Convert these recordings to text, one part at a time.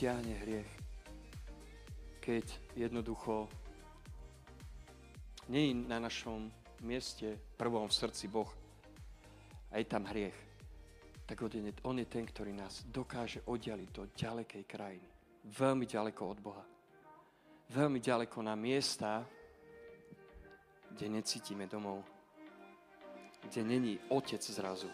stiahne hriech. Keď jednoducho nie je na našom mieste prvom v srdci Boh a je tam hriech, tak on je ten, ktorý nás dokáže oddialiť do ďalekej krajiny. Veľmi ďaleko od Boha. Veľmi ďaleko na miesta, kde necítime domov. Kde není otec zrazu.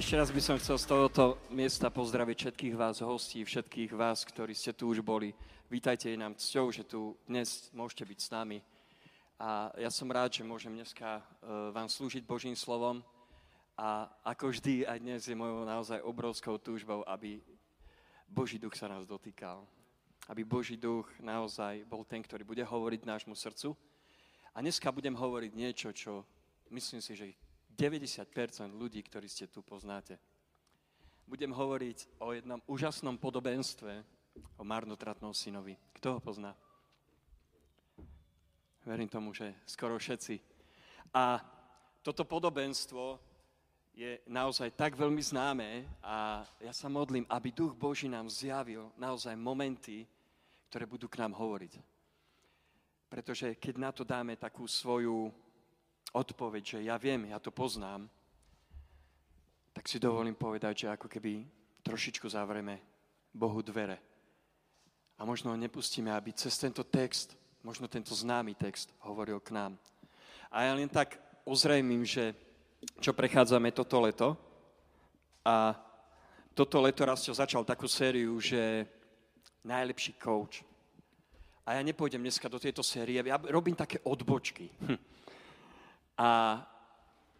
Ešte raz by som chcel z tohoto miesta pozdraviť všetkých vás hostí, všetkých vás, ktorí ste tu už boli. Vítajte je nám cťou, že tu dnes môžete byť s nami. A ja som rád, že môžem dneska e, vám slúžiť Božím slovom. A ako vždy, aj dnes je mojou naozaj obrovskou túžbou, aby Boží duch sa nás dotýkal. Aby Boží duch naozaj bol ten, ktorý bude hovoriť nášmu srdcu. A dneska budem hovoriť niečo, čo myslím si, že 90% ľudí, ktorí ste tu poznáte. Budem hovoriť o jednom úžasnom podobenstve o marnotratnom synovi. Kto ho pozná? Verím tomu, že skoro všetci. A toto podobenstvo je naozaj tak veľmi známe a ja sa modlím, aby Duch Boží nám zjavil naozaj momenty, ktoré budú k nám hovoriť. Pretože keď na to dáme takú svoju odpoveď, že ja viem, ja to poznám, tak si dovolím povedať, že ako keby trošičku zavrieme Bohu dvere. A možno nepustíme, aby cez tento text, možno tento známy text hovoril k nám. A ja len tak ozrejmím, že čo prechádzame toto leto. A toto leto raz čo začal takú sériu, že najlepší coach. A ja nepôjdem dneska do tejto série, ja robím také odbočky. Hm. A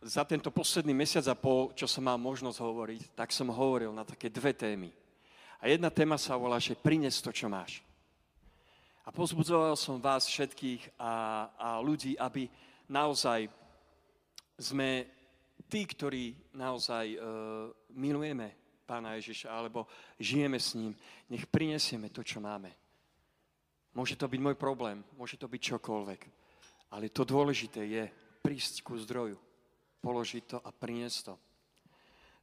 za tento posledný mesiac a pol, čo som mal možnosť hovoriť, tak som hovoril na také dve témy. A jedna téma sa volá, že prines to, čo máš. A pozbudzoval som vás všetkých a, a ľudí, aby naozaj sme tí, ktorí naozaj e, milujeme Pána Ježiša, alebo žijeme s ním, nech prinesieme to, čo máme. Môže to byť môj problém, môže to byť čokoľvek. Ale to dôležité je, prísť ku zdroju, položiť to a priniesť to.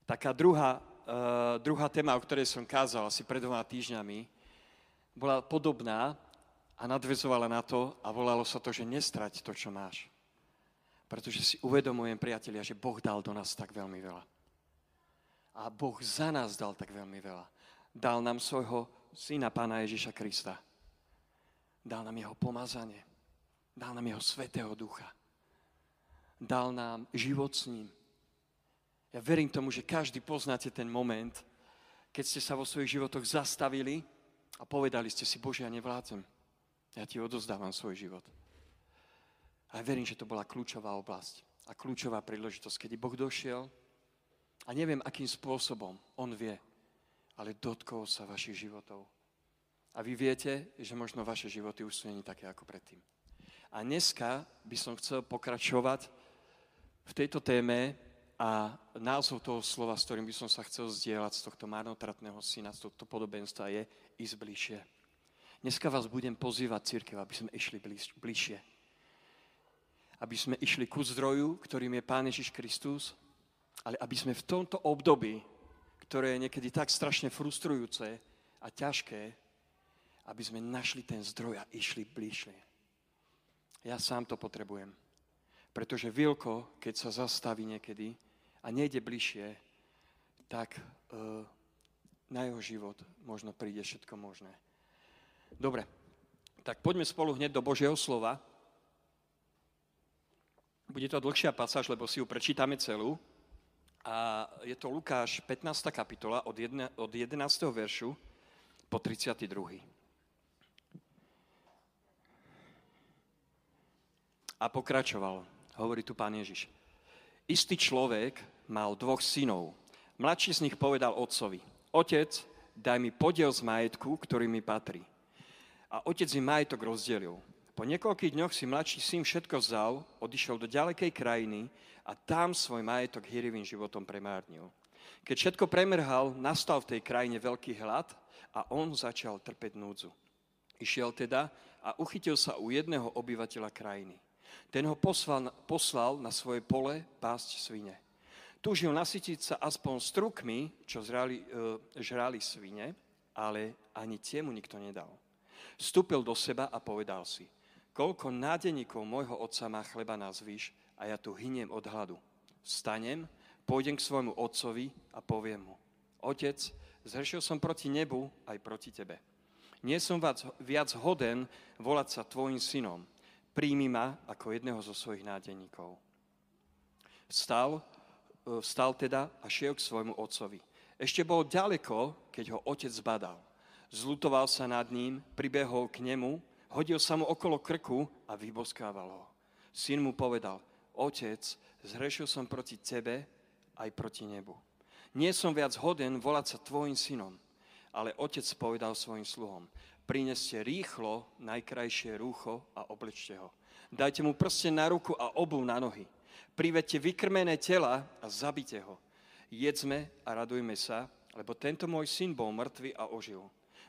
Taká druhá, uh, druhá téma, o ktorej som kázal asi pred dvoma týždňami, bola podobná a nadvezovala na to a volalo sa to, že nestrať to, čo máš. Pretože si uvedomujem, priatelia, že Boh dal do nás tak veľmi veľa. A Boh za nás dal tak veľmi veľa. Dal nám svojho syna, pána Ježiša Krista. Dal nám jeho pomazanie. Dal nám jeho svetého ducha dal nám život s ním. Ja verím tomu, že každý poznáte ten moment, keď ste sa vo svojich životoch zastavili a povedali ste si, Bože, ja nevládzem. Ja ti odozdávam svoj život. A ja verím, že to bola kľúčová oblasť a kľúčová príležitosť, kedy Boh došiel a neviem, akým spôsobom, On vie, ale dotkol sa vašich životov. A vy viete, že možno vaše životy už sú není také ako predtým. A dneska by som chcel pokračovať v tejto téme a názov toho slova, s ktorým by som sa chcel zdieľať z tohto marnotratného syna, z tohto podobenstva je ísť bližšie. Dneska vás budem pozývať, církev, aby sme išli bližšie. Aby sme išli ku zdroju, ktorým je Pán Ježiš Kristus, ale aby sme v tomto období, ktoré je niekedy tak strašne frustrujúce a ťažké, aby sme našli ten zdroj a išli bližšie. Ja sám to potrebujem. Pretože Vilko, keď sa zastaví niekedy a nejde bližšie, tak e, na jeho život možno príde všetko možné. Dobre, tak poďme spolu hneď do Božieho slova. Bude to dlhšia pasáž, lebo si ju prečítame celú. A je to Lukáš 15. kapitola od, 1, od 11. veršu po 32. A pokračoval hovorí tu pán Ježiš. Istý človek mal dvoch synov. Mladší z nich povedal otcovi, otec, daj mi podiel z majetku, ktorý mi patrí. A otec im majetok rozdelil. Po niekoľkých dňoch si mladší syn všetko vzal, odišiel do ďalekej krajiny a tam svoj majetok hyrivým životom premárnil. Keď všetko premrhal, nastal v tej krajine veľký hlad a on začal trpeť núdzu. Išiel teda a uchytil sa u jedného obyvateľa krajiny. Ten ho poslal, poslal na svoje pole pásť svine. Túžil nasytiť sa aspoň strukmi, čo zrali, e, žrali svine, ale ani tiemu nikto nedal. Vstúpil do seba a povedal si, koľko nádeníkov môjho otca má chleba na zvyš a ja tu hyniem od hladu. Vstanem, pôjdem k svojmu otcovi a poviem mu, otec, zhrešil som proti nebu aj proti tebe. Nie som viac hoden volať sa tvojim synom. Príjmi ma ako jedného zo svojich nádeníkov. Vstal, e, vstal teda a šiel k svojmu otcovi. Ešte bol ďaleko, keď ho otec zbadal. Zlutoval sa nad ním, pribehol k nemu, hodil sa mu okolo krku a vyboskával ho. Syn mu povedal, otec, zhrešil som proti tebe aj proti nebu. Nie som viac hoden volať sa tvojim synom. Ale otec povedal svojim sluhom, prineste rýchlo najkrajšie rúcho a oblečte ho. Dajte mu prste na ruku a obu na nohy. Privedte vykrmené tela a zabite ho. Jedzme a radujme sa, lebo tento môj syn bol mŕtvy a ožil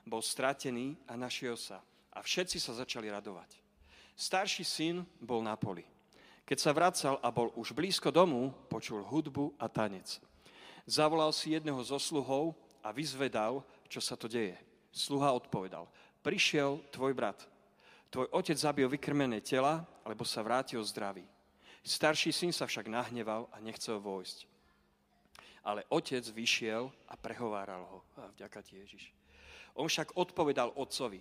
bol stratený a našiel sa. A všetci sa začali radovať. Starší syn bol na poli. Keď sa vracal a bol už blízko domu, počul hudbu a tanec. Zavolal si jedného zo sluhov a vyzvedal, čo sa to deje. Sluha odpovedal, prišiel tvoj brat. Tvoj otec zabil vykrmené tela, lebo sa vrátil zdravý. Starší syn sa však nahneval a nechcel vojsť. Ale otec vyšiel a prehováral ho. A vďaka ti, Ježiš. On však odpovedal otcovi,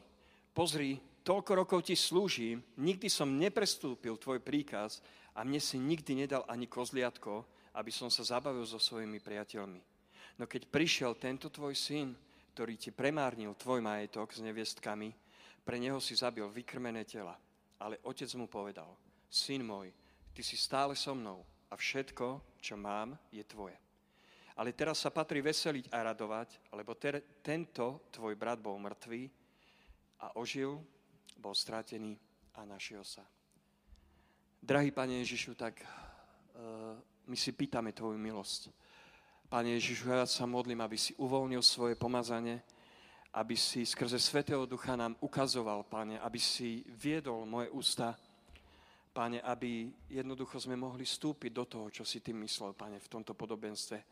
pozri, toľko rokov ti slúžim, nikdy som neprestúpil tvoj príkaz a mne si nikdy nedal ani kozliatko, aby som sa zabavil so svojimi priateľmi. No keď prišiel tento tvoj syn, ktorý ti premárnil tvoj majetok s neviestkami, pre neho si zabil vykrmené tela. Ale otec mu povedal, syn môj, ty si stále so mnou a všetko, čo mám, je tvoje. Ale teraz sa patrí veseliť a radovať, lebo ter, tento tvoj brat bol mŕtvý a ožil, bol stratený a našiel sa. Drahý Pane Ježišu, tak uh, my si pýtame Tvoju milosť. Pane Ježišu, ja sa modlím, aby si uvoľnil svoje pomazanie, aby si skrze Svetého Ducha nám ukazoval, Pane, aby si viedol moje ústa, Pane, aby jednoducho sme mohli vstúpiť do toho, čo si Ty myslel, Pane, v tomto podobenstve.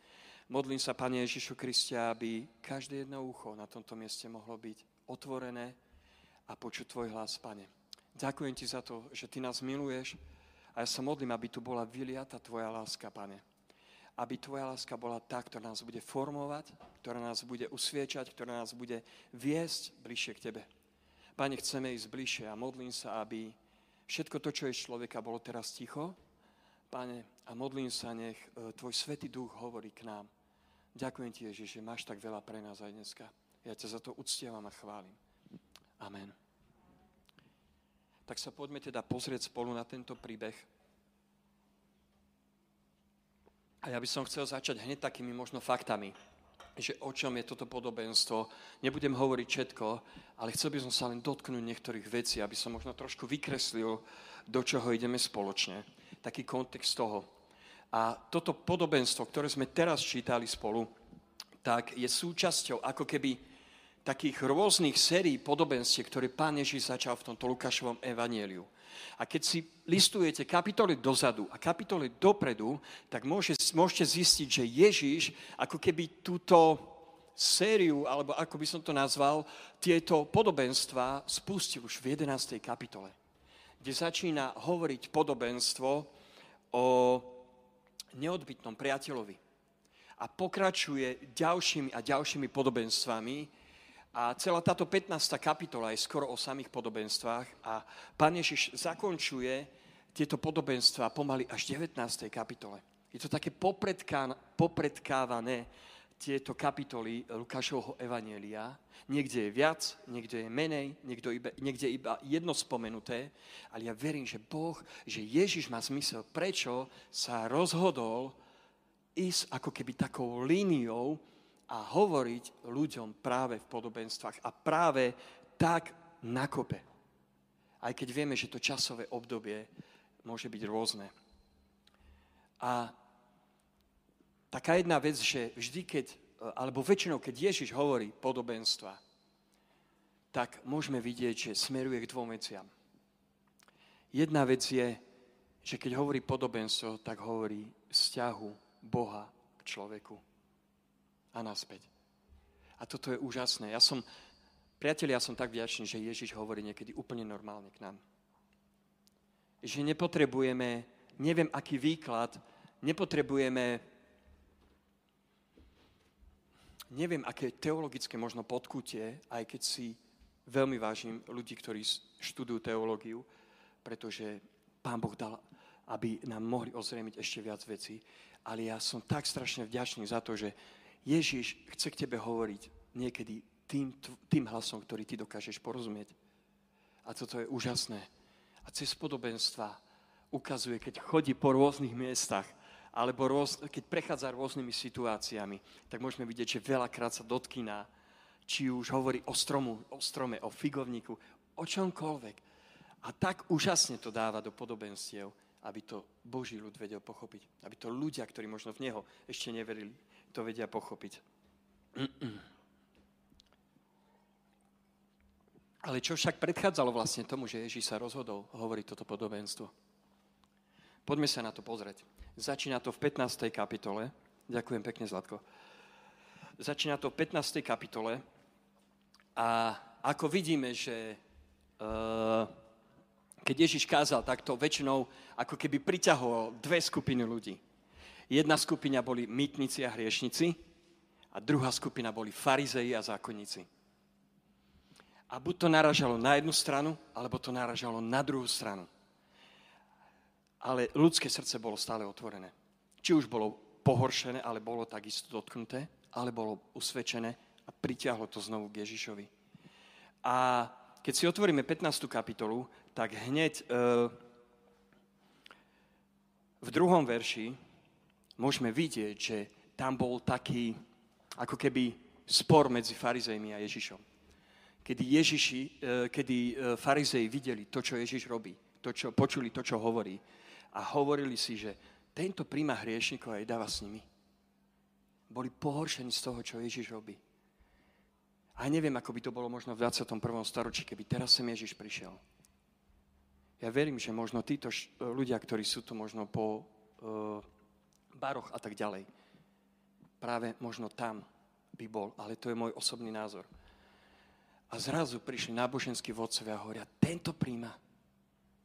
Modlím sa, Pane Ježišu Kriste, aby každé jedno ucho na tomto mieste mohlo byť otvorené a počuť Tvoj hlas, Pane. Ďakujem Ti za to, že Ty nás miluješ a ja sa modlím, aby tu bola vyliata Tvoja láska, Pane. Aby Tvoja láska bola tá, ktorá nás bude formovať, ktorá nás bude usviečať, ktorá nás bude viesť bližšie k Tebe. Pane, chceme ísť bližšie a modlím sa, aby všetko to, čo je človeka, bolo teraz ticho, Pane, a modlím sa, nech e, Tvoj Svetý Duch hovorí k nám. Ďakujem Ti, Ježiš, že máš tak veľa pre nás aj dneska. Ja ťa za to uctievam a chválim. Amen. Tak sa poďme teda pozrieť spolu na tento príbeh. A ja by som chcel začať hneď takými možno faktami, že o čom je toto podobenstvo. Nebudem hovoriť všetko, ale chcel by som sa len dotknúť niektorých vecí, aby som možno trošku vykreslil, do čoho ideme spoločne. Taký kontext toho. A toto podobenstvo, ktoré sme teraz čítali spolu, tak je súčasťou ako keby takých rôznych sérií podobenstiev, ktoré pán Ježiš začal v tomto Lukášovom evanieliu. A keď si listujete kapitoly dozadu a kapitoly dopredu, tak môže, môžete zistiť, že Ježiš ako keby túto sériu, alebo ako by som to nazval, tieto podobenstva spustil už v 11. kapitole, kde začína hovoriť podobenstvo o neodbytnom priateľovi. A pokračuje ďalšími a ďalšími podobenstvami. A celá táto 15. kapitola je skoro o samých podobenstvách. A pán Ježiš zakončuje tieto podobenstva pomaly až v 19. kapitole. Je to také popredkávané tieto kapitoly Lukášovho Evanielia. Niekde je viac, niekde je menej, niekde iba, niekde iba jedno spomenuté, ale ja verím, že Boh, že Ježiš má zmysel, prečo sa rozhodol ísť ako keby takou líniou a hovoriť ľuďom práve v podobenstvách a práve tak na kope. Aj keď vieme, že to časové obdobie môže byť rôzne. A taká jedna vec, že vždy, keď, alebo väčšinou, keď Ježiš hovorí podobenstva, tak môžeme vidieť, že smeruje k dvom veciam. Jedna vec je, že keď hovorí podobenstvo, tak hovorí vzťahu Boha k človeku a naspäť. A toto je úžasné. Ja som, priatelia, ja som tak vďačný, že Ježiš hovorí niekedy úplne normálne k nám. Že nepotrebujeme, neviem aký výklad, nepotrebujeme, neviem aké teologické možno podkutie, aj keď si veľmi vážim ľudí, ktorí študujú teológiu, pretože Pán Boh dal, aby nám mohli ozrejmiť ešte viac vecí. Ale ja som tak strašne vďačný za to, že Ježiš chce k tebe hovoriť niekedy tým, tým hlasom, ktorý ty dokážeš porozumieť. A toto je úžasné. A cez podobenstva ukazuje, keď chodí po rôznych miestach, alebo rôz, keď prechádza rôznymi situáciami, tak môžeme vidieť, že veľakrát sa dotkýna, či už hovorí o, stromu, o strome, o figovníku, o čomkoľvek a tak úžasne to dáva do podobenstiev, aby to Boží ľud vedel pochopiť. Aby to ľudia, ktorí možno v Neho ešte neverili, to vedia pochopiť. Ale čo však predchádzalo vlastne tomu, že Ježíš sa rozhodol hovoriť toto podobenstvo? Poďme sa na to pozrieť. Začína to v 15. kapitole. Ďakujem pekne, Zlatko. Začína to v 15. kapitole a ako vidíme, že uh, keď Ježiš kázal takto, väčšinou ako keby priťahol dve skupiny ľudí. Jedna skupina boli mýtnici a hriešnici a druhá skupina boli farizeji a zákonníci. A buď to naražalo na jednu stranu, alebo to naražalo na druhú stranu. Ale ľudské srdce bolo stále otvorené. Či už bolo pohoršené, ale bolo takisto dotknuté, ale bolo usvedčené a pritiahlo to znovu k Ježišovi. A keď si otvoríme 15. kapitolu, tak hneď e, v druhom verši môžeme vidieť, že tam bol taký, ako keby spor medzi farizejmi a Ježišom. Kedy, Ježiši, e, kedy e, farizeji videli to, čo Ježiš robí, to, čo, počuli to, čo hovorí a hovorili si, že tento príjma hriešnikov a dáva s nimi. Boli pohoršení z toho, čo Ježiš robí. A neviem, ako by to bolo možno v 21. storočí, keby teraz sem Ježiš prišiel. Ja verím, že možno títo ľudia, ktorí sú tu možno po uh, baroch a tak ďalej, práve možno tam by bol, ale to je môj osobný názor. A zrazu prišli náboženskí vodcovia a hovoria, tento príjma,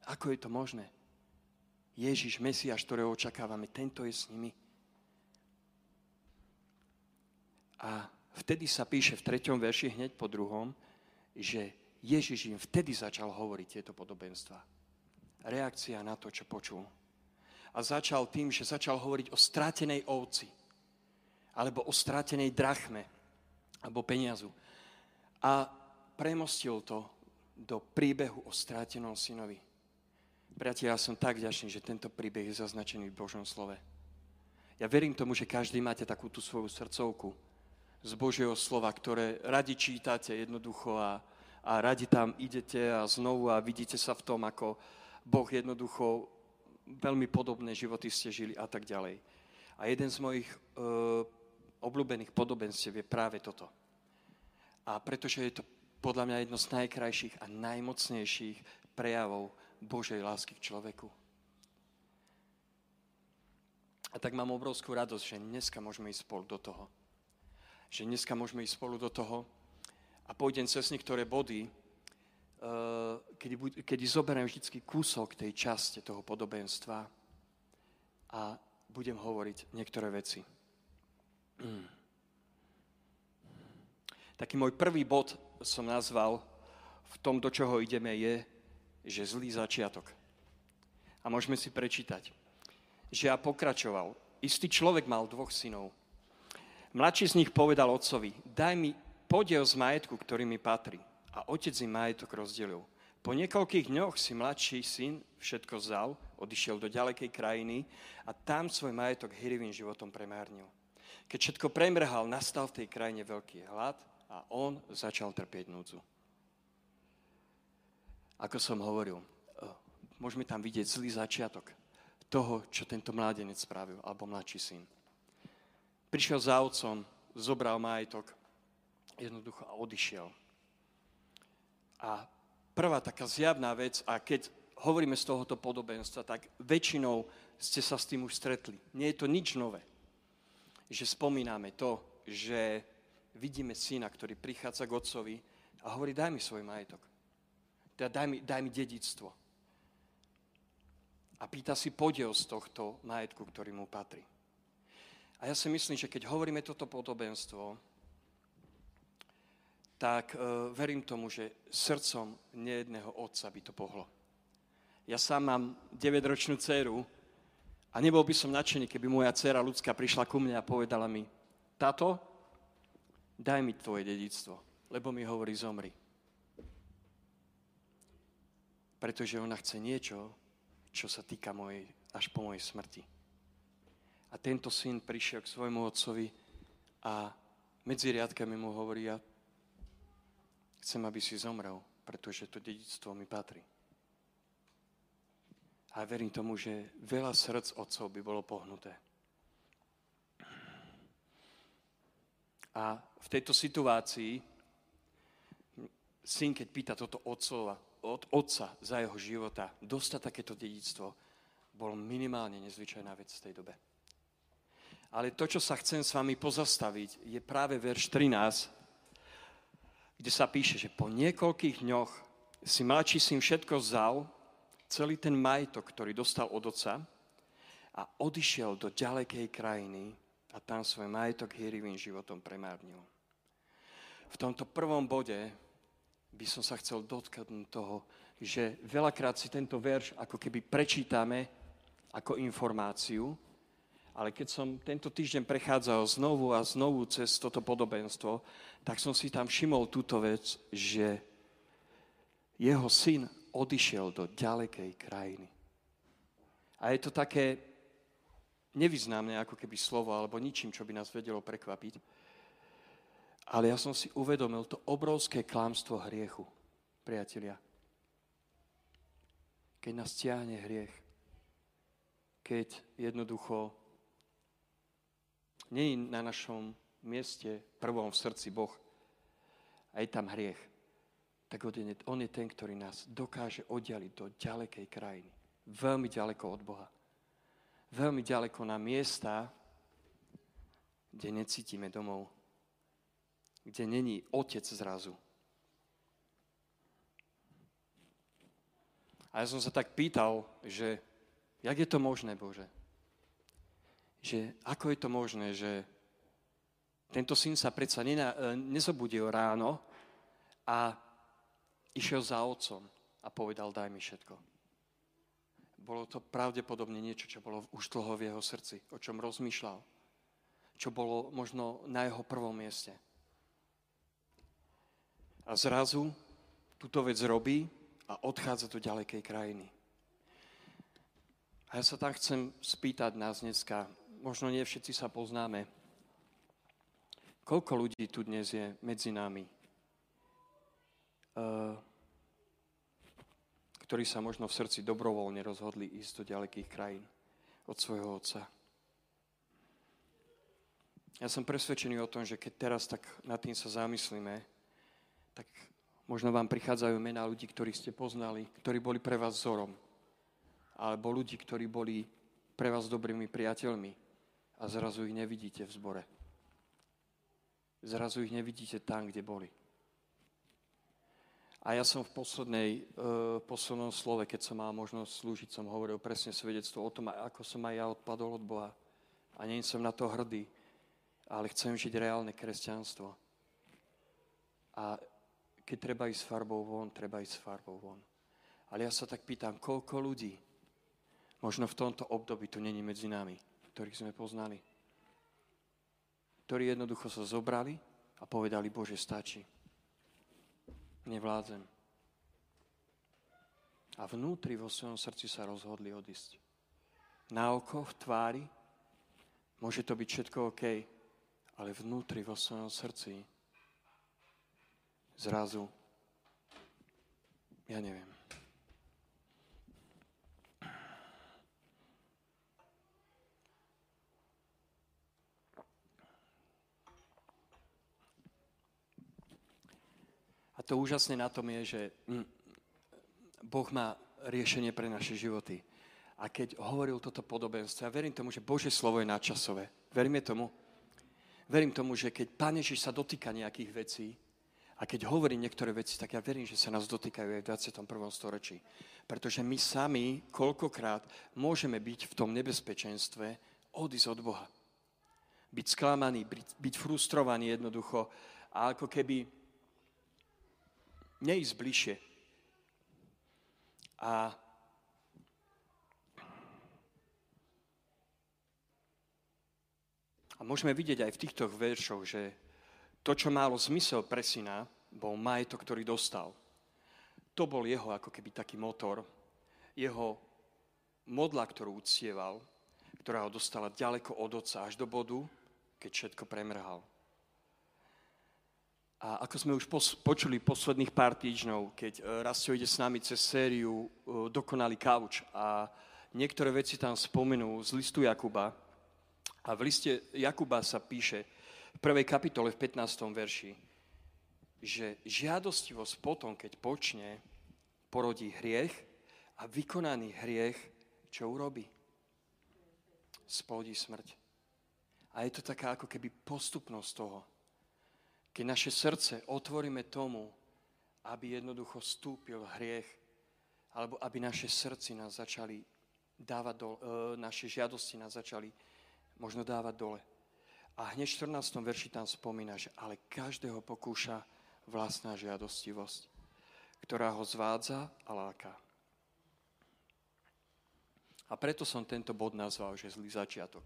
ako je to možné? Ježiš, Mesiaš, ktorého očakávame, tento je s nimi. A vtedy sa píše v treťom verši hneď po druhom, že Ježiš im vtedy začal hovoriť tieto podobenstva. Reakcia na to, čo počul. A začal tým, že začal hovoriť o strátenej ovci, alebo o strátenej drachme, alebo peniazu. A premostil to do príbehu o strátenom synovi. Priatelia, ja som tak vďačný, že tento príbeh je zaznačený v Božom slove. Ja verím tomu, že každý máte takú tú svoju srdcovku, z Božieho slova, ktoré radi čítate jednoducho a, a radi tam idete a znovu a vidíte sa v tom, ako Boh jednoducho veľmi podobné životy ste žili a tak ďalej. A jeden z mojich e, obľúbených podobenstiev je práve toto. A pretože je to podľa mňa jedno z najkrajších a najmocnejších prejavov Božej lásky k človeku. A tak mám obrovskú radosť, že dneska môžeme ísť spolu do toho že dneska môžeme ísť spolu do toho a pôjdem cez niektoré body, kedy, kedy zoberiem vždy kúsok tej časti toho podobenstva a budem hovoriť niektoré veci. Mm. Taký môj prvý bod som nazval v tom, do čoho ideme, je, že zlý začiatok. A môžeme si prečítať, že ja pokračoval. Istý človek mal dvoch synov. Mladší z nich povedal otcovi, daj mi podiel z majetku, ktorý mi patrí. A otec im majetok rozdelil. Po niekoľkých dňoch si mladší syn všetko vzal, odišiel do ďalekej krajiny a tam svoj majetok hirivým životom premárnil. Keď všetko premrhal, nastal v tej krajine veľký hlad a on začal trpieť núdzu. Ako som hovoril, môžeme tam vidieť zlý začiatok toho, čo tento mládenec spravil, alebo mladší syn. prišiel za otcom, zobral majetok, jednoducho a odišiel. A prvá taká zjavná vec, a keď hovoríme z tohoto podobenstva, tak väčšinou ste sa s tým už stretli. Nie je to nič nové. Že spomíname to, že vidíme syna, ktorý prichádza k otcovi a hovorí, daj mi svoj majetok. Teda daj mi, daj mi dedictvo. A pýta si podiel z tohto majetku, ktorý mu patrí. A ja si myslím, že keď hovoríme toto podobenstvo, tak uh, verím tomu, že srdcom nejedného otca by to pohlo. Ja sám mám 9-ročnú dceru a nebol by som nadšený, keby moja dcera ľudská prišla ku mne a povedala mi, tato, daj mi tvoje dedictvo, lebo mi hovorí zomri. Pretože ona chce niečo, čo sa týka mojej, až po mojej smrti. A tento syn prišiel k svojmu otcovi a medzi riadkami mu hovorí, ja Chcem, aby si zomrel, pretože to dedictvo mi patrí. A verím tomu, že veľa srdc otcov by bolo pohnuté. A v tejto situácii syn, keď pýta toto otcova, od otca za jeho života, dostať takéto dedictvo, bolo minimálne nezvyčajná vec v tej dobe. Ale to, čo sa chcem s vami pozastaviť, je práve verš 13, kde sa píše, že po niekoľkých dňoch si mladší syn všetko vzal, celý ten majetok, ktorý dostal od oca a odišiel do ďalekej krajiny a tam svoj majetok hýrivým životom premárnil. V tomto prvom bode by som sa chcel dotknúť toho, že veľakrát si tento verš ako keby prečítame ako informáciu, ale keď som tento týždeň prechádzal znovu a znovu cez toto podobenstvo, tak som si tam všimol túto vec, že jeho syn odišiel do ďalekej krajiny. A je to také nevýznamné ako keby slovo, alebo ničím, čo by nás vedelo prekvapiť. Ale ja som si uvedomil to obrovské klamstvo hriechu, priatelia. Keď nás stiahne hriech, keď jednoducho je na našom mieste prvom v srdci Boh a je tam hriech, tak on je ten, ktorý nás dokáže oddialiť do ďalekej krajiny. Veľmi ďaleko od Boha. Veľmi ďaleko na miesta, kde necítime domov. Kde není otec zrazu. A ja som sa tak pýtal, že jak je to možné, Bože? Že ako je to možné, že tento syn sa predsa nena, e, nezobudil ráno a išiel za otcom a povedal, daj mi všetko. Bolo to pravdepodobne niečo, čo bolo už dlho v jeho srdci, o čom rozmýšľal, čo bolo možno na jeho prvom mieste. A zrazu túto vec robí a odchádza do ďalekej krajiny. A ja sa tam chcem spýtať nás dneska, možno nie všetci sa poznáme. Koľko ľudí tu dnes je medzi nami, uh, ktorí sa možno v srdci dobrovoľne rozhodli ísť do ďalekých krajín od svojho otca. Ja som presvedčený o tom, že keď teraz tak nad tým sa zamyslíme, tak možno vám prichádzajú mená ľudí, ktorých ste poznali, ktorí boli pre vás vzorom. Alebo ľudí, ktorí boli pre vás dobrými priateľmi a zrazu ich nevidíte v zbore. Zrazu ich nevidíte tam, kde boli. A ja som v poslednej, uh, poslednom slove, keď som mal možnosť slúžiť, som hovoril presne svedectvo o tom, ako som aj ja odpadol od Boha. A nie som na to hrdý, ale chcem žiť reálne kresťanstvo. A keď treba ísť s farbou von, treba ísť s farbou von. Ale ja sa tak pýtam, koľko ľudí možno v tomto období tu není medzi nami ktorých sme poznali. Ktorí jednoducho sa zobrali a povedali, Bože, stačí. Nevládzem. A vnútri vo svojom srdci sa rozhodli odísť. Na oko, v tvári, môže to byť všetko OK, ale vnútri vo svojom srdci zrazu, ja neviem, to úžasné na tom je, že Boh má riešenie pre naše životy. A keď hovoril toto podobenstvo, ja verím tomu, že Bože slovo je nadčasové. Veríme tomu? Verím tomu, že keď Pán Ježiš sa dotýka nejakých vecí, a keď hovorí niektoré veci, tak ja verím, že sa nás dotýkajú aj v 21. storočí. Pretože my sami koľkokrát môžeme byť v tom nebezpečenstve odísť od Boha. Byť sklamaný, byť frustrovaný jednoducho a ako keby neísť bližšie. A A môžeme vidieť aj v týchto veršoch, že to, čo málo zmysel pre syna, bol majetok, ktorý dostal. To bol jeho ako keby taký motor, jeho modla, ktorú uctieval, ktorá ho dostala ďaleko od otca až do bodu, keď všetko premrhal. A ako sme už počuli posledných pár týždňov, keď e, Rastio ide s nami cez sériu e, Dokonalý kauč a niektoré veci tam spomenú z listu Jakuba, a v liste Jakuba sa píše v prvej kapitole v 15. verši, že žiadostivosť potom, keď počne, porodí hriech a vykonaný hriech, čo urobí? Splodí smrť. A je to taká ako keby postupnosť toho. Keď naše srdce otvoríme tomu, aby jednoducho stúpil hriech, alebo aby naše srdci nás začali dávať do, e, naše žiadosti nás začali možno dávať dole. A hneď v 14. verši tam spomína, že ale každého pokúša vlastná žiadostivosť, ktorá ho zvádza a láka. A preto som tento bod nazval, že zlý začiatok.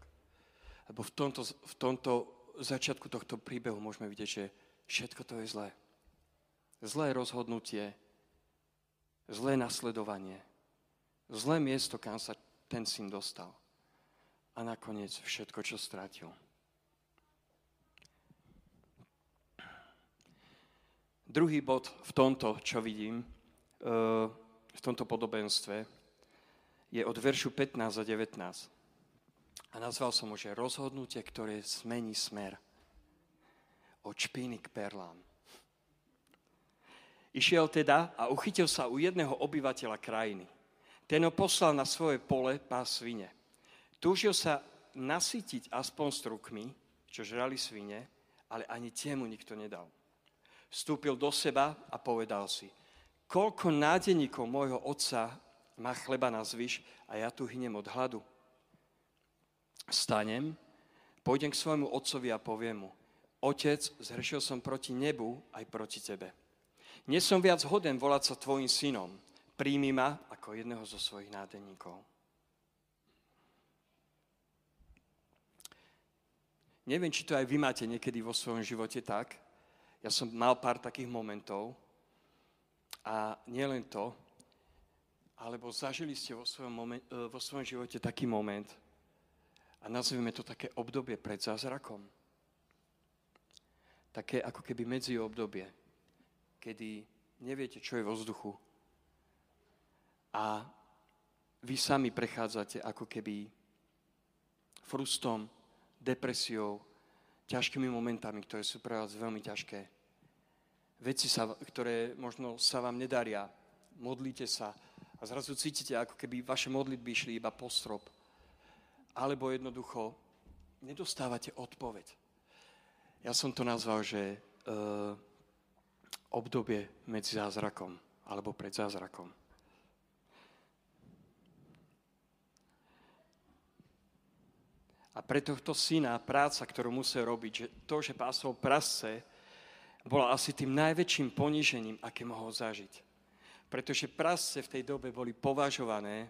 Lebo v tomto, v tomto začiatku tohto príbehu môžeme vidieť, že všetko to je zlé. Zlé rozhodnutie, zlé nasledovanie, zlé miesto, kam sa ten syn dostal a nakoniec všetko, čo stratil. Druhý bod v tomto, čo vidím, e, v tomto podobenstve, je od veršu 15 a 19. A nazval som ho, že rozhodnutie, ktoré zmení smer od špíny k perlám. Išiel teda a uchytil sa u jedného obyvateľa krajiny. Ten ho poslal na svoje pole pás svine. Túžil sa nasytiť aspoň strukmi, čo žrali svine, ale ani tiemu nikto nedal. Vstúpil do seba a povedal si, koľko nádeníkov môjho otca má chleba na zvyš a ja tu hynem od hladu. Stanem, pôjdem k svojmu otcovi a poviem mu, otec, zhrešil som proti nebu aj proti tebe. Nie som viac hoden volať sa tvojim synom. Príjmi ma ako jedného zo svojich nádeníkov. Neviem, či to aj vy máte niekedy vo svojom živote tak. Ja som mal pár takých momentov a nielen to, alebo zažili ste vo svojom, moment, e, vo svojom živote taký moment a nazveme to také obdobie pred zázrakom. Také ako keby medzi obdobie, kedy neviete, čo je vo vzduchu a vy sami prechádzate ako keby frustom, depresiou, ťažkými momentami, ktoré sú pre vás veľmi ťažké. Veci, sa, ktoré možno sa vám nedaria. Modlíte sa a zrazu cítite, ako keby vaše modlitby išli iba po strop. Alebo jednoducho nedostávate odpoveď. Ja som to nazval, že uh, obdobie medzi zázrakom alebo pred zázrakom. A pre tohto syna práca, ktorú musel robiť, že to, že pásol prasce, bola asi tým najväčším ponížením, aké mohol zažiť. Pretože prasce v tej dobe boli považované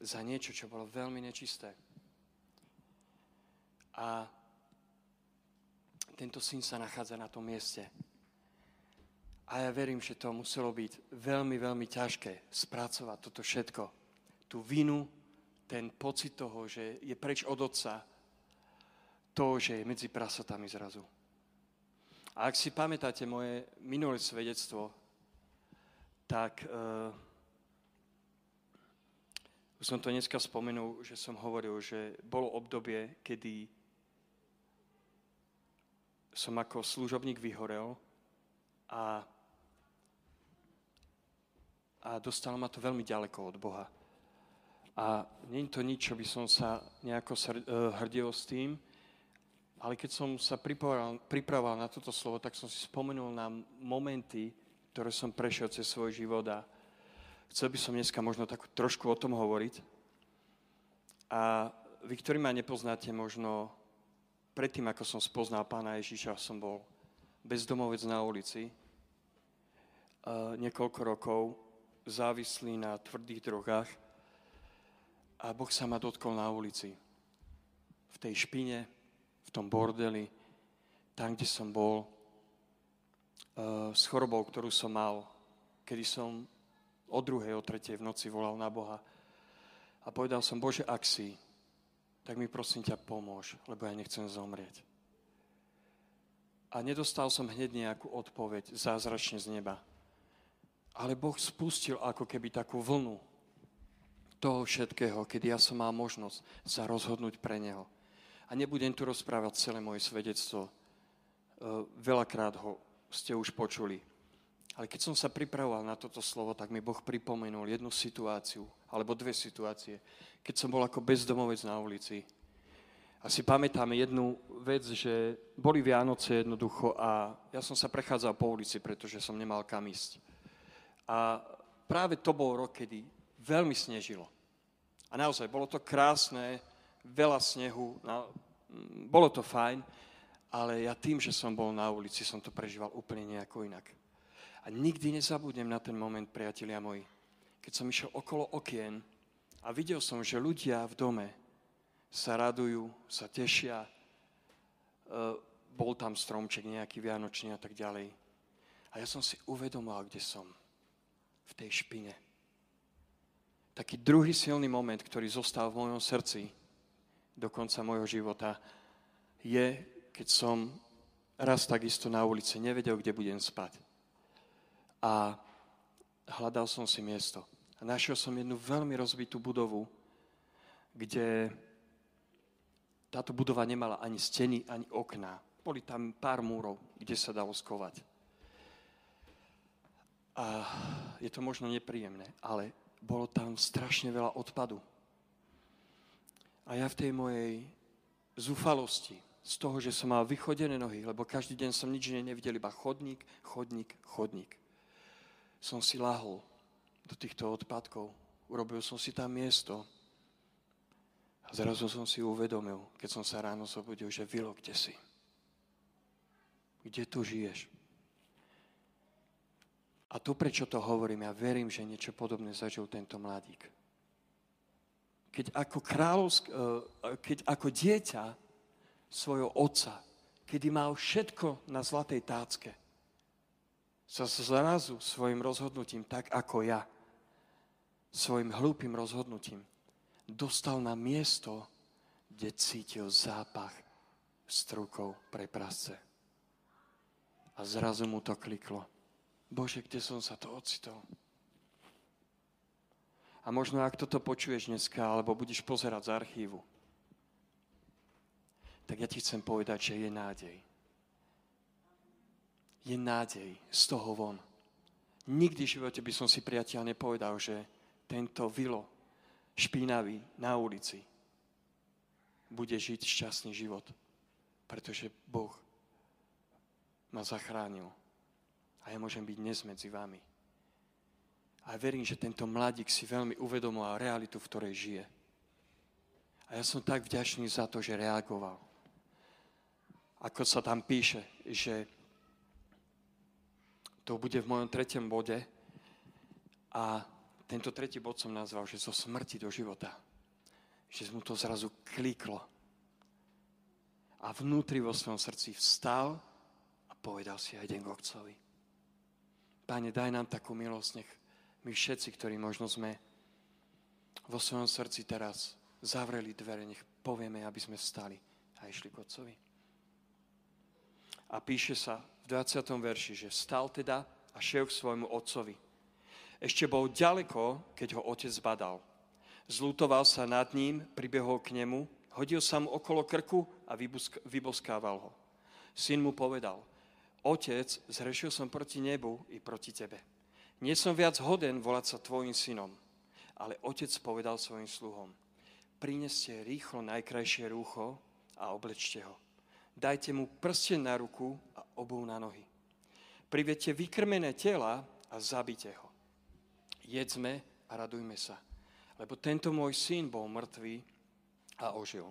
za niečo, čo bolo veľmi nečisté. A tento syn sa nachádza na tom mieste. A ja verím, že to muselo byť veľmi, veľmi ťažké spracovať toto všetko. Tú vinu, ten pocit toho, že je preč od otca, to, že je medzi prasatami zrazu. A ak si pamätáte moje minulé svedectvo, tak uh, už som to dneska spomenul, že som hovoril, že bolo obdobie, kedy som ako služobník vyhorel a a dostalo ma to veľmi ďaleko od Boha. A nie je to nič, čo by som sa nejako e, hrdil s tým, ale keď som sa pripravoval, pripravoval na toto slovo, tak som si spomenul na momenty, ktoré som prešiel cez svoj život a chcel by som dneska možno tak trošku o tom hovoriť. A vy, ktorí ma nepoznáte, možno predtým, ako som spoznal pána Ježiša, som bol bezdomovec na ulici, niekoľko rokov závislý na tvrdých drogách a Boh sa ma dotkol na ulici. V tej špine, v tom bordeli, tam, kde som bol, uh, s chorobou, ktorú som mal, kedy som o druhej, o tretej v noci volal na Boha a povedal som, Bože, ak si, tak mi prosím ťa pomôž, lebo ja nechcem zomrieť. A nedostal som hneď nejakú odpoveď zázračne z neba. Ale Boh spustil ako keby takú vlnu toho všetkého, kedy ja som mal možnosť sa rozhodnúť pre Neho. A nebudem tu rozprávať celé moje svedectvo. E, veľakrát ho ste už počuli. Ale keď som sa pripravoval na toto slovo, tak mi Boh pripomenul jednu situáciu, alebo dve situácie, keď som bol ako bezdomovec na ulici. A si pamätám jednu vec, že boli Vianoce jednoducho a ja som sa prechádzal po ulici, pretože som nemal kam ísť. A práve to bol rok, kedy veľmi snežilo. A naozaj, bolo to krásne, veľa snehu, no, bolo to fajn, ale ja tým, že som bol na ulici, som to prežíval úplne nejako inak. A nikdy nezabudnem na ten moment, priatelia moji, keď som išiel okolo okien a videl som, že ľudia v dome sa radujú, sa tešia, e, bol tam stromček nejaký vianočný a tak ďalej. A ja som si uvedomoval, kde som. V tej špine taký druhý silný moment, ktorý zostal v mojom srdci do konca môjho života, je, keď som raz takisto na ulici nevedel, kde budem spať. A hľadal som si miesto. A našiel som jednu veľmi rozbitú budovu, kde táto budova nemala ani steny, ani okná. Boli tam pár múrov, kde sa dalo skovať. A je to možno nepríjemné, ale bolo tam strašne veľa odpadu. A ja v tej mojej zúfalosti, z toho, že som mal vychodené nohy, lebo každý deň som nič nevidel, iba chodník, chodník, chodník. Som si lahol do týchto odpadkov, urobil som si tam miesto a zrazu som si uvedomil, keď som sa ráno zobudil, že Vilo, kde si? Kde tu žiješ? A tu, prečo to hovorím, ja verím, že niečo podobné zažil tento mladík. Keď ako, kráľovsk, e, keď ako dieťa svojho otca, kedy mal všetko na zlatej tácke, sa zrazu svojim rozhodnutím, tak ako ja, svojim hlúpým rozhodnutím, dostal na miesto, kde cítil zápach strukov pre prasce. A zrazu mu to kliklo Bože, kde som sa to ocitol? A možno ak toto počuješ dneska, alebo budeš pozerať z archívu, tak ja ti chcem povedať, že je nádej. Je nádej z toho von. Nikdy v živote by som si priateľ nepovedal, že tento vilo špínavý na ulici bude žiť šťastný život, pretože Boh ma zachránil a ja môžem byť dnes medzi vami. A verím, že tento mladík si veľmi uvedomoval realitu, v ktorej žije. A ja som tak vďačný za to, že reagoval. Ako sa tam píše, že to bude v mojom tretom bode a tento tretí bod som nazval, že zo smrti do života. Že mu to zrazu kliklo. A vnútri vo svojom srdci vstal a povedal si, ja idem k otcovi. Páne, daj nám takú milosť, nech my všetci, ktorí možno sme vo svojom srdci teraz zavreli dvere, nech povieme, aby sme vstali a išli k Otcovi. A píše sa v 20. verši, že stal teda a šiel k svojmu otcovi. Ešte bol ďaleko, keď ho otec zbadal. Zlutoval sa nad ním, pribehol k nemu, hodil sa mu okolo krku a vyboskával ho. Syn mu povedal – Otec, zrešil som proti nebu i proti tebe. Nie som viac hoden volať sa tvojim synom, ale otec povedal svojim sluhom, prineste rýchlo najkrajšie rúcho a oblečte ho. Dajte mu prsten na ruku a obuv na nohy. Priviete vykrmené tela a zabite ho. Jedzme a radujme sa, lebo tento môj syn bol mŕtvý a ožil.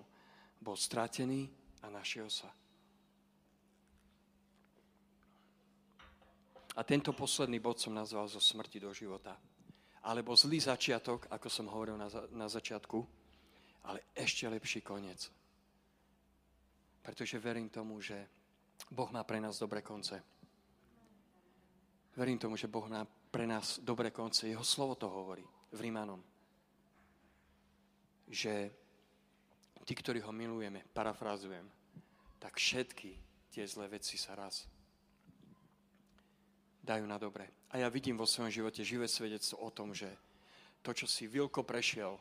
Bol stratený a našiel sa. A tento posledný bod som nazval zo smrti do života. Alebo zlý začiatok, ako som hovoril na, na začiatku, ale ešte lepší koniec. Pretože verím tomu, že Boh má pre nás dobré konce. Verím tomu, že Boh má pre nás dobré konce. Jeho slovo to hovorí v Rímanom. Že tí, ktorí ho milujeme, parafrazujem, tak všetky tie zlé veci sa raz dajú na dobre. A ja vidím vo svojom živote živé svedectvo o tom, že to, čo si Vilko prešiel,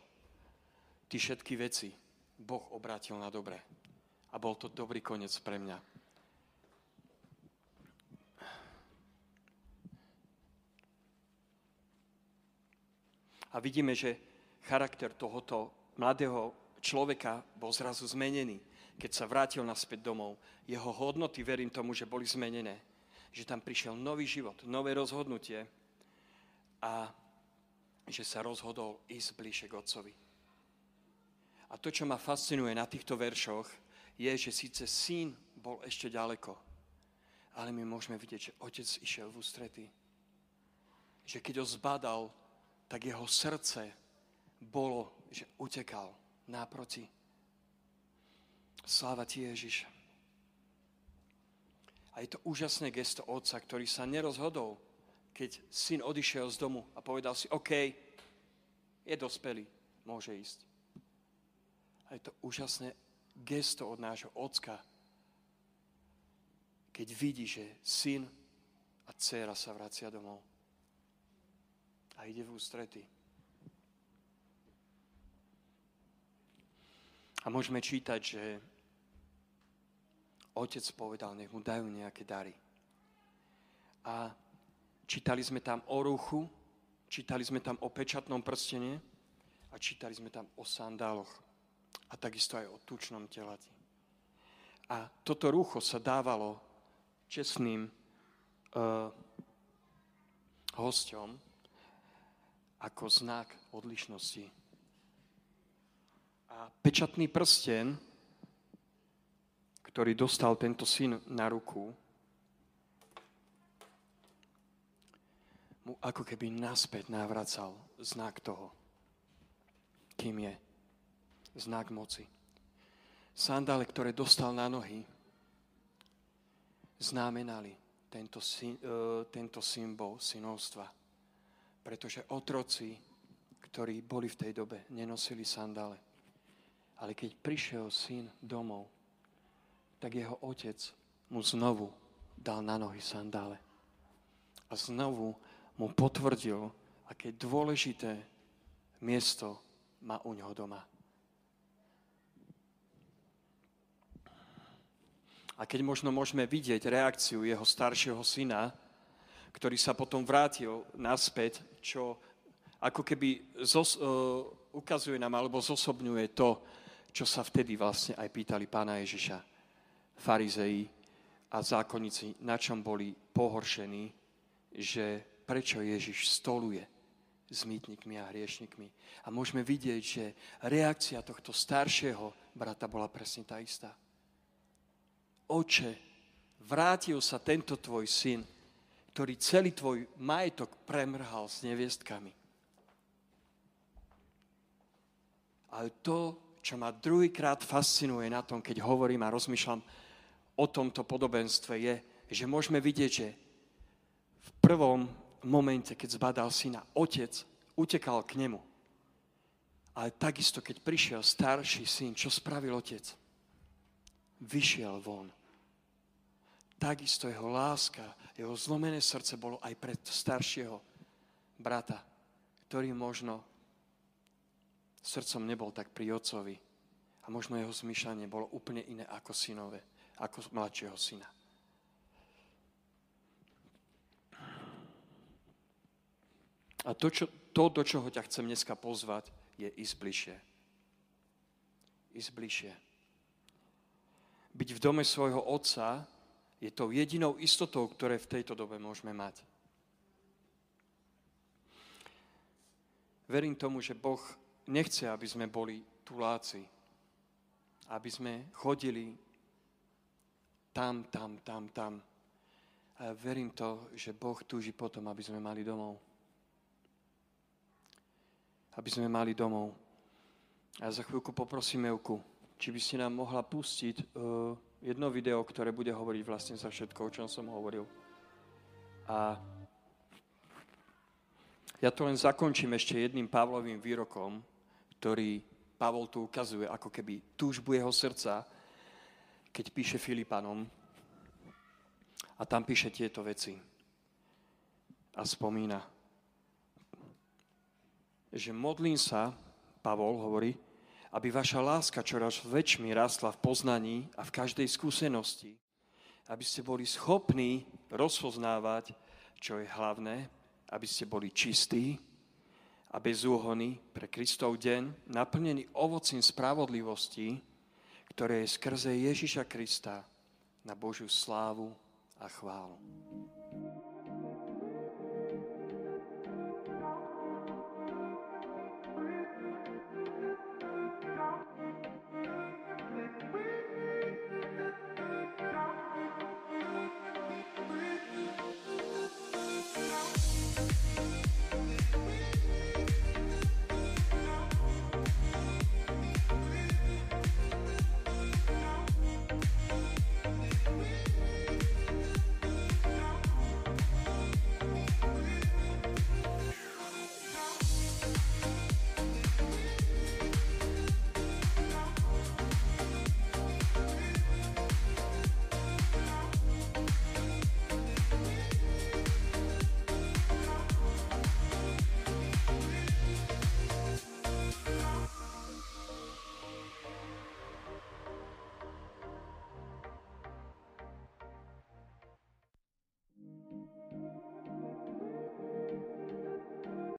tí všetky veci Boh obrátil na dobre. A bol to dobrý koniec pre mňa. A vidíme, že charakter tohoto mladého človeka bol zrazu zmenený. Keď sa vrátil naspäť domov, jeho hodnoty, verím tomu, že boli zmenené. Že tam prišiel nový život, nové rozhodnutie a že sa rozhodol ísť bližšie k Otcovi. A to, čo ma fascinuje na týchto veršoch, je, že síce syn bol ešte ďaleko, ale my môžeme vidieť, že otec išiel v ústrety. Že keď ho zbadal, tak jeho srdce bolo, že utekal náproti. Sláva ti, Ježiš. A je to úžasné gesto otca, ktorý sa nerozhodol, keď syn odišiel z domu a povedal si, OK, je dospelý, môže ísť. A je to úžasné gesto od nášho ocka, keď vidí, že syn a dcera sa vracia domov. A ide v ústrety. A môžeme čítať, že otec povedal, nech mu dajú nejaké dary. A čítali sme tam o ruchu, čítali sme tam o pečatnom prstene a čítali sme tam o sandáloch a takisto aj o tučnom telati. A toto rúcho sa dávalo čestným uh, hosťom ako znak odlišnosti. A pečatný prsten, ktorý dostal tento syn na ruku, mu ako keby naspäť návracal znak toho, kým je znak moci. Sandále, ktoré dostal na nohy, znamenali tento, uh, tento symbol synovstva. Pretože otroci, ktorí boli v tej dobe, nenosili sandále. Ale keď prišiel syn domov, tak jeho otec mu znovu dal na nohy sandále. A znovu mu potvrdil, aké dôležité miesto má u ňoho doma. A keď možno môžeme vidieť reakciu jeho staršieho syna, ktorý sa potom vrátil naspäť, čo ako keby zos, uh, ukazuje nám alebo zosobňuje to, čo sa vtedy vlastne aj pýtali pána Ježiša. Farizei a zákonníci, na čom boli pohoršení, že prečo Ježiš stoluje s mýtnikmi a hriešnikmi. A môžeme vidieť, že reakcia tohto staršieho brata bola presne tá istá oče, vrátil sa tento tvoj syn, ktorý celý tvoj majetok premrhal s neviestkami. Ale to, čo ma druhýkrát fascinuje na tom, keď hovorím a rozmýšľam o tomto podobenstve, je, že môžeme vidieť, že v prvom momente, keď zbadal syna, otec utekal k nemu. Ale takisto, keď prišiel starší syn, čo spravil otec? Vyšiel von. Takisto jeho láska, jeho zlomené srdce bolo aj pre staršieho brata, ktorý možno srdcom nebol tak pri otcovi a možno jeho zmýšľanie bolo úplne iné ako synové, ako mladšieho syna. A to, čo, to, do čoho ťa chcem dneska pozvať, je ísť bližšie. Ísť bližšie. Byť v dome svojho otca je tou jedinou istotou, ktoré v tejto dobe môžeme mať. Verím tomu, že Boh nechce, aby sme boli tuláci. Aby sme chodili tam, tam, tam, tam. A verím to, že Boh túži potom, aby sme mali domov. Aby sme mali domov. A za chvíľku poprosím Evku, či by si nám mohla pustiť uh, jedno video, ktoré bude hovoriť vlastne za všetko, o čom som hovoril. A ja to len zakončím ešte jedným Pavlovým výrokom, ktorý Pavol tu ukazuje ako keby túžbu jeho srdca, keď píše Filipanom. A tam píše tieto veci. A spomína, že modlím sa, Pavol hovorí, aby vaša láska čoraz väčšmi rastla v poznaní a v každej skúsenosti, aby ste boli schopní rozpoznávať, čo je hlavné, aby ste boli čistí a bez úhony pre Kristov deň, naplnený ovocím spravodlivosti, ktoré je skrze Ježiša Krista na Božiu slávu a chválu.